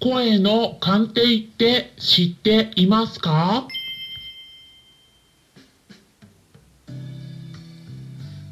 声の鑑定って知っていますか？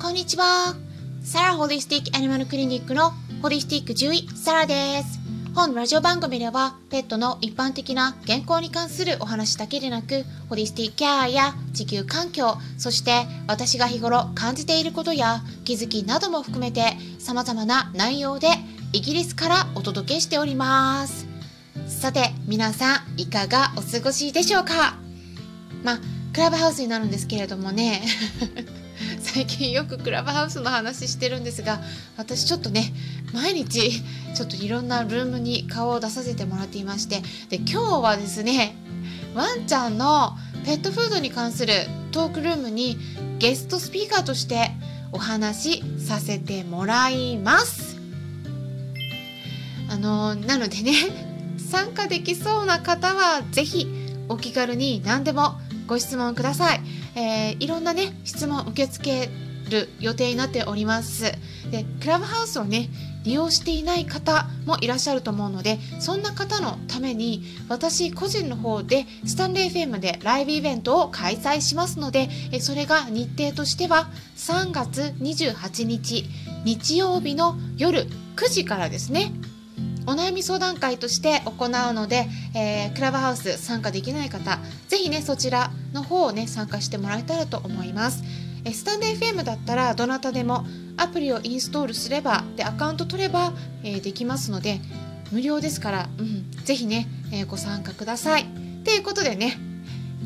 こんにちは。サラホリスティックアニマルクリニックのホリスティック獣医サラです。本ラジオ番組ではペットの一般的な健康に関するお話だけでなくホリスティックケアや地球環境そして私が日頃感じていることや気づきなども含めて様々な内容でイギリスからお届けしておりますさて皆さんいかがお過ごしでしょうか？まあクラブハウスになるんですけれどもね。最近よくクラブハウスの話してるんですが私ちょっとね毎日ちょっといろんなルームに顔を出させてもらっていましてで今日はですねワンちゃんのペットフードに関するトークルームにゲストスピーカーとしてお話しさせてもらいます。あのなのでね参加できそうな方は是非お気軽に何でもご質問ください、えー、いろんなね質問受け付ける予定になっております。でクラブハウスをね利用していない方もいらっしゃると思うのでそんな方のために私個人の方でスタンレー FM でライブイベントを開催しますのでそれが日程としては3月28日日曜日の夜9時からですねお悩み相談会として行うので、えー、クラブハウス参加できない方ぜひねそちらの方をね参加してもらえたらと思います。スタンド FM だったらどなたでもアプリをインストールすればでアカウント取れば、えー、できますので無料ですから、うん、ぜひね、えー、ご参加ください。ということでね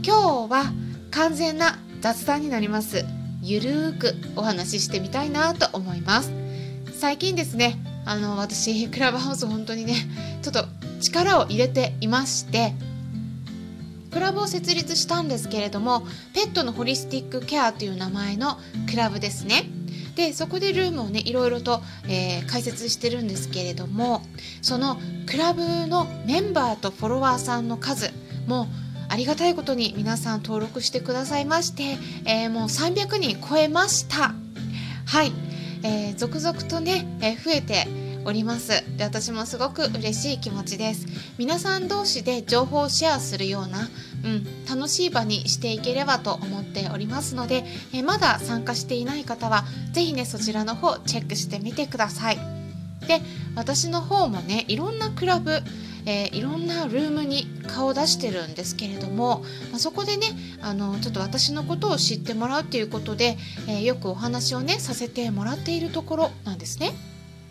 今日は完全な雑談になります。ゆるーくお話ししてみたいなと思います。最近ですねあの私クラブハウス本当にねちょっと力を入れていましてクラブを設立したんですけれどもペットのホリスティックケアという名前のクラブですね。でそこでルームをねいろいろと、えー、解説してるんですけれどもそのクラブのメンバーとフォロワーさんの数もありがたいことに皆さん登録してくださいまして、えー、もう300人超えました。はい、えー、続々とね、え増えております。で私もすごく嬉しい気持ちです。皆さん同士で情報をシェアするような、うん、楽しい場にしていければと思っておりますので、えまだ参加していない方は是非ねそちらの方チェックしてみてください。で私の方もねいろんなクラブえー、いろんなルームに顔を出してるんですけれども、まあ、そこでねあのちょっと私のことを知ってもらうっていうことで、えー、よくお話をねさせてもらっているところなんですね。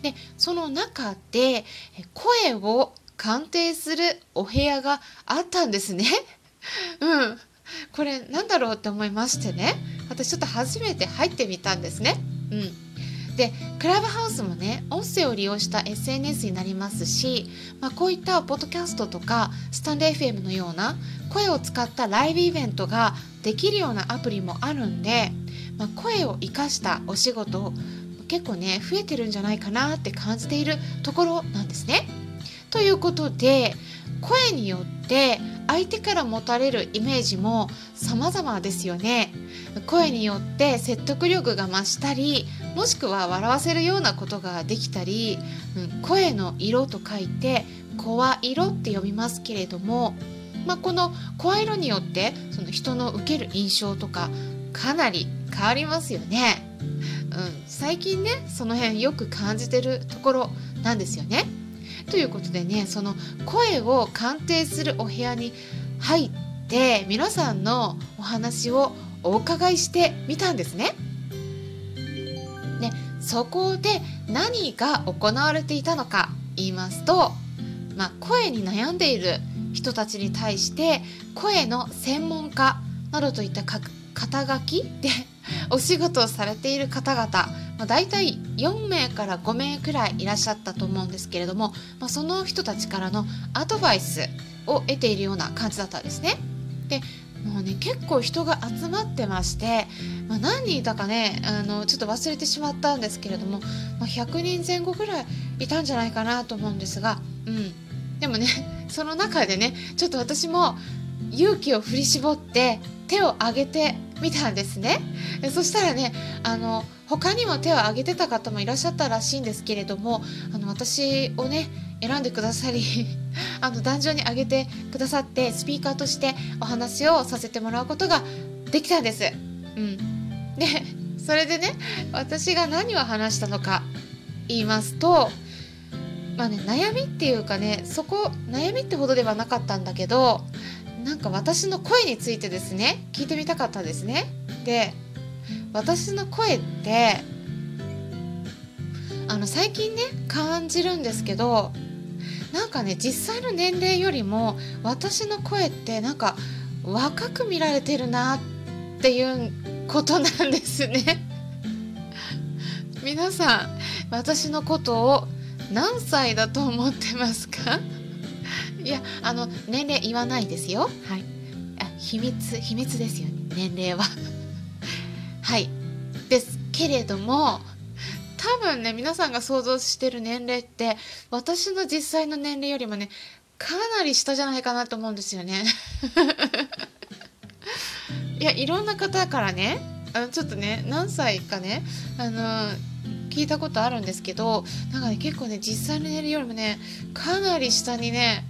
でその中で声を鑑定するお部屋があったんですね。うん。これなんだろうって思いましてね私ちょっと初めて入ってみたんですね。うん、でクラブハウスもね音声を利用した SNS になりますし、まあ、こういったポッドキャストとかスタンレー FM のような声を使ったライブイベントができるようなアプリもあるんで、まあ、声を生かしたお仕事を結構ね増えてるんじゃないかなって感じているところなんですね。ということで声によって相手から持たれるイメージも様々ですよね。声によって説得力が増したりもしくは笑わせるようなことができたり、うん、声の色と書いて声色って呼びますけれども、まあ、この声色によってその人の受ける印象とかかなり変わりますよね。うん、最近ねその辺よく感じてるところなんですよね。ということでねその声を鑑定するお部屋に入って皆さんのお話をお伺いしてみたんですね。でそこで何が行われていたのか言いますと、まあ、声に悩んでいる人たちに対して声の専門家などといった肩書きでお仕事をされている方々、まあ、大体4名から5名くらいいらっしゃったと思うんですけれども、まあ、その人たちからのアドバイスを得ているような感じだったんですね。でもうね結構人が集まってまして、まあ、何人いたかねあのちょっと忘れてしまったんですけれども、まあ、100人前後ぐらいいたんじゃないかなと思うんですが、うん、でもね その中でねちょっと私も勇気を振り絞って手を挙げてみたんですねそしたらねあの他にも手を挙げてた方もいらっしゃったらしいんですけれどもあの私をね選んでくださり あの壇上に上げてくださってスピーカーとしてお話をさせてもらうことができたんです。うん、でそれでね私が何を話したのか言いますとまあね悩みっていうかねそこ悩みってほどではなかったんだけどなんか私の声についてですね聞いてみたかったんですね。で私の声ってあの最近ね感じるんですけどなんかね実際の年齢よりも私の声ってなんか若く見られてるなっていうことなんですね皆さん私のことを何歳だと思ってますか？いやあの年齢言わないですよ。はい。あ秘密秘密ですよ。ね年齢は。はい。ですけれども多分ね皆さんが想像してる年齢って私の実際の年齢よりもねかなり下じゃないかなと思うんですよね。いやいろんな方からねあのちょっとね何歳かねあの聞いたことあるんですけどなんかね結構ね実際の年齢よりもねかなり下にね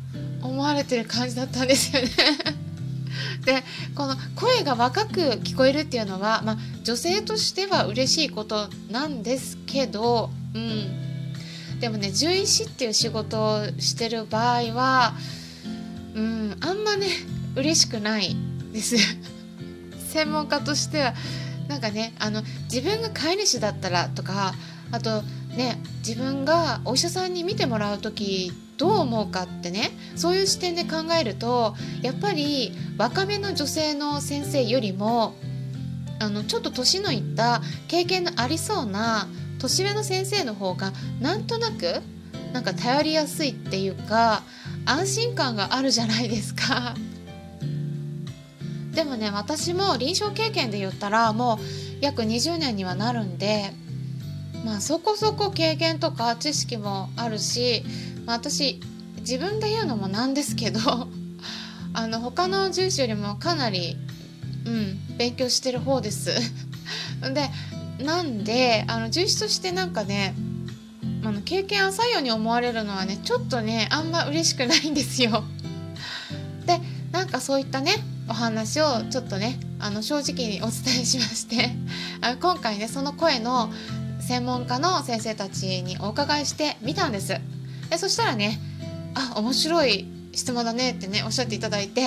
思われてる感じだったんですよね。でこの声が若く聞こえるっていうのは、まあ、女性としては嬉しいことなんですけど、うん、でもね獣医師っていう仕事をしてる場合は、うん、あんまね嬉しくないです。専門家としてはなんかねあの自分が飼い主だったらとかあとね自分がお医者さんに診てもらう時どう思うかってねそういう視点で考えるとやっぱり若めの女性の先生よりもあのちょっと年のいった経験のありそうな年上の先生の方がなんとなくなんか頼りやすいっていうか安心感があるじゃないですか。でもね私も臨床経験で言ったらもう約20年にはなるんでまあそこそこ経験とか知識もあるしまあ、私自分で言うのもなんですけど あの他の獣医師よりもかなり、うん、勉強してる方です。でなんであの獣医師としてなんかねあの経験浅いように思われるのはねちょっとねあんま嬉しくないんですよ。でなんかそういったねお話をちょっとねあの正直にお伝えしましてあ今回ねその声の専門家の先生たちにお伺いしてみたんです。でそしたらねあ面白い質問だねってねおっしゃっていただいて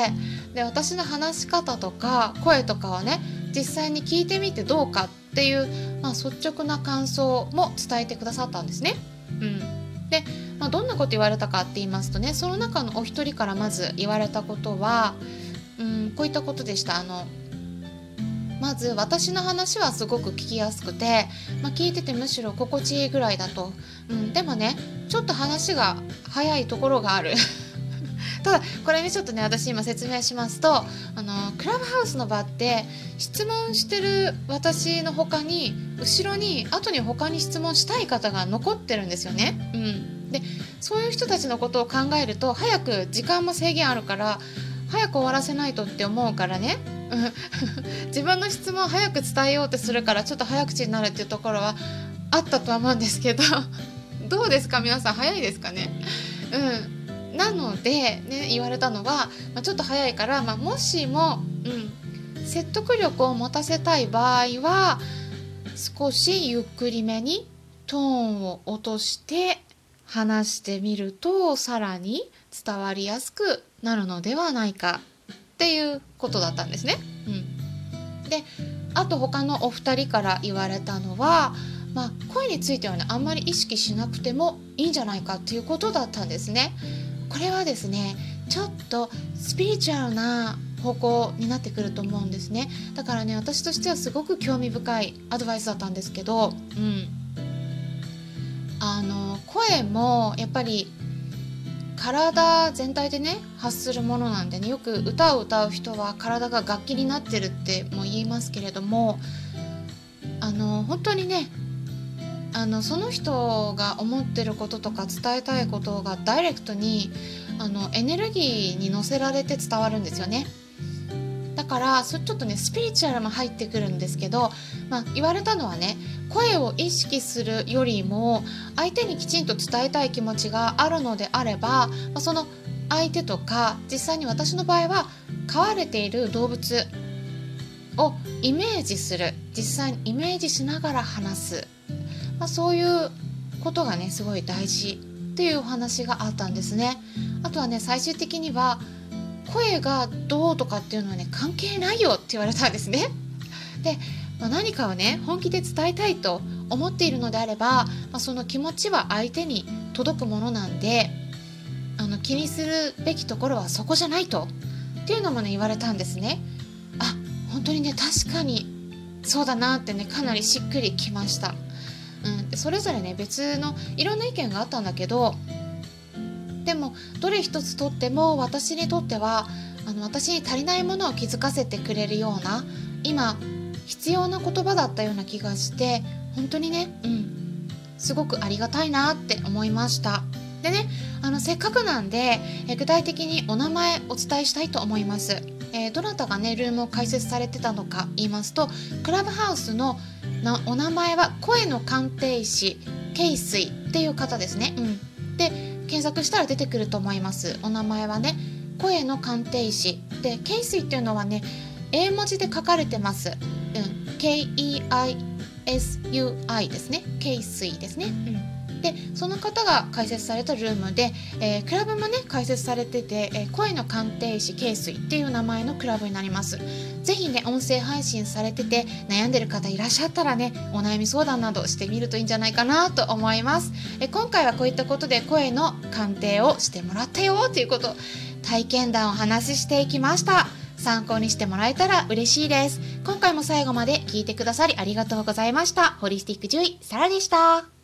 で私の話し方とか声とかをね実際に聞いてみてどうかっていう、まあ、率直な感想も伝えてくださったんですね。うん、で、まあ、どんなこと言われたかって言いますとねその中のお一人からまず言われたことは、うん、こういったことでした。あのまず私の話はすごく聞きやすくて、まあ、聞いててむしろ心地いいぐらいだと、うん、でもねちょっと話が早いところがある。ただこれねちょっとね私今説明しますとあのクラブハウスの場って質問してる私の他に後ろに後に他に質問したい方が残ってるんですよね。うん、でそういう人たちのことを考えると早く時間も制限あるから早く終わらせないとって思うからね。自分の質問を早く伝えようとするからちょっと早口になるっていうところはあったとは思うんですけど。どうですか皆さん早いですかね？うん。なので、ね、言われたのは、まあ、ちょっと早いから、まあ、もしも、うん、説得力を持たせたい場合は少しゆっくりめにトーンを落として話してみるとさらに伝わりやすくなるのではないかっていうことだったんですね。うん、であと他のお二人から言われたのは、まあ、声についてはねあんまり意識しなくてもいいんじゃないかっていうことだったんですね。これはですねちょっとスピリチュアルな方向になってくると思うんですねだからね私としてはすごく興味深いアドバイスだったんですけど、うん、あの声もやっぱり体全体でね発するものなんでねよく歌を歌う人は体が楽器になってるっても言いますけれどもあの本当にねあのその人が思ってることとか伝えたいことがダイレクトにあのエネルギーに乗せられて伝わるんですよね。だからそちょっとねスピリチュアルも入ってくるんですけど、まあ、言われたのはね声を意識するよりも相手にきちんと伝えたい気持ちがあるのであれば、まあ、その相手とか実際に私の場合は飼われている動物をイメージする実際にイメージしながら話す、まあ、そういうことがねすごい大事っていうお話があったんですね。あとはね最終的には声がどうとかっていうのはね関係ないよって言われたんですね。で、まあ、何かをね本気で伝えたいと思っているのであれば、まあ、その気持ちは相手に届くものなんであの気にするべきところはそこじゃないとっていうのもね言われたんですね。あ本当にね確かにそうだなってねかなりしっくりきました、うん、それぞれね別のいろんな意見があったんだけどでもどれ一つとっても私にとってはあの私に足りないものを気づかせてくれるような今必要な言葉だったような気がして本当にねうんすごくありがたいなって思いました。でねあのせっかくなんでえ具体的にお名前お伝えしたいと思います。えー、どなたがねルームを開設されてたのか言いますとクラブハウスのなお名前は声の鑑定士ケイスイっていう方ですね、うん、で検索したら出てくると思います。お名前はね声の鑑定士。でケイスイっていうのはね英文字で書かれてます、うん、KEISUI ですね。ケイスイですね、うん。でその方が開設されたルームで、えー、クラブもね開設されてて、えー、声の鑑定士ケイスっていう名前のクラブになります。ぜひね音声配信されてて悩んでる方いらっしゃったらねお悩み相談などしてみるといいんじゃないかなと思います、え今回はこういったことで声の鑑定をしてもらったよということ体験談をお話ししていきました。参考にしてもらえたら嬉しいです。今回も最後まで聞いてくださりありがとうございました。ホリスティック獣医サラでした。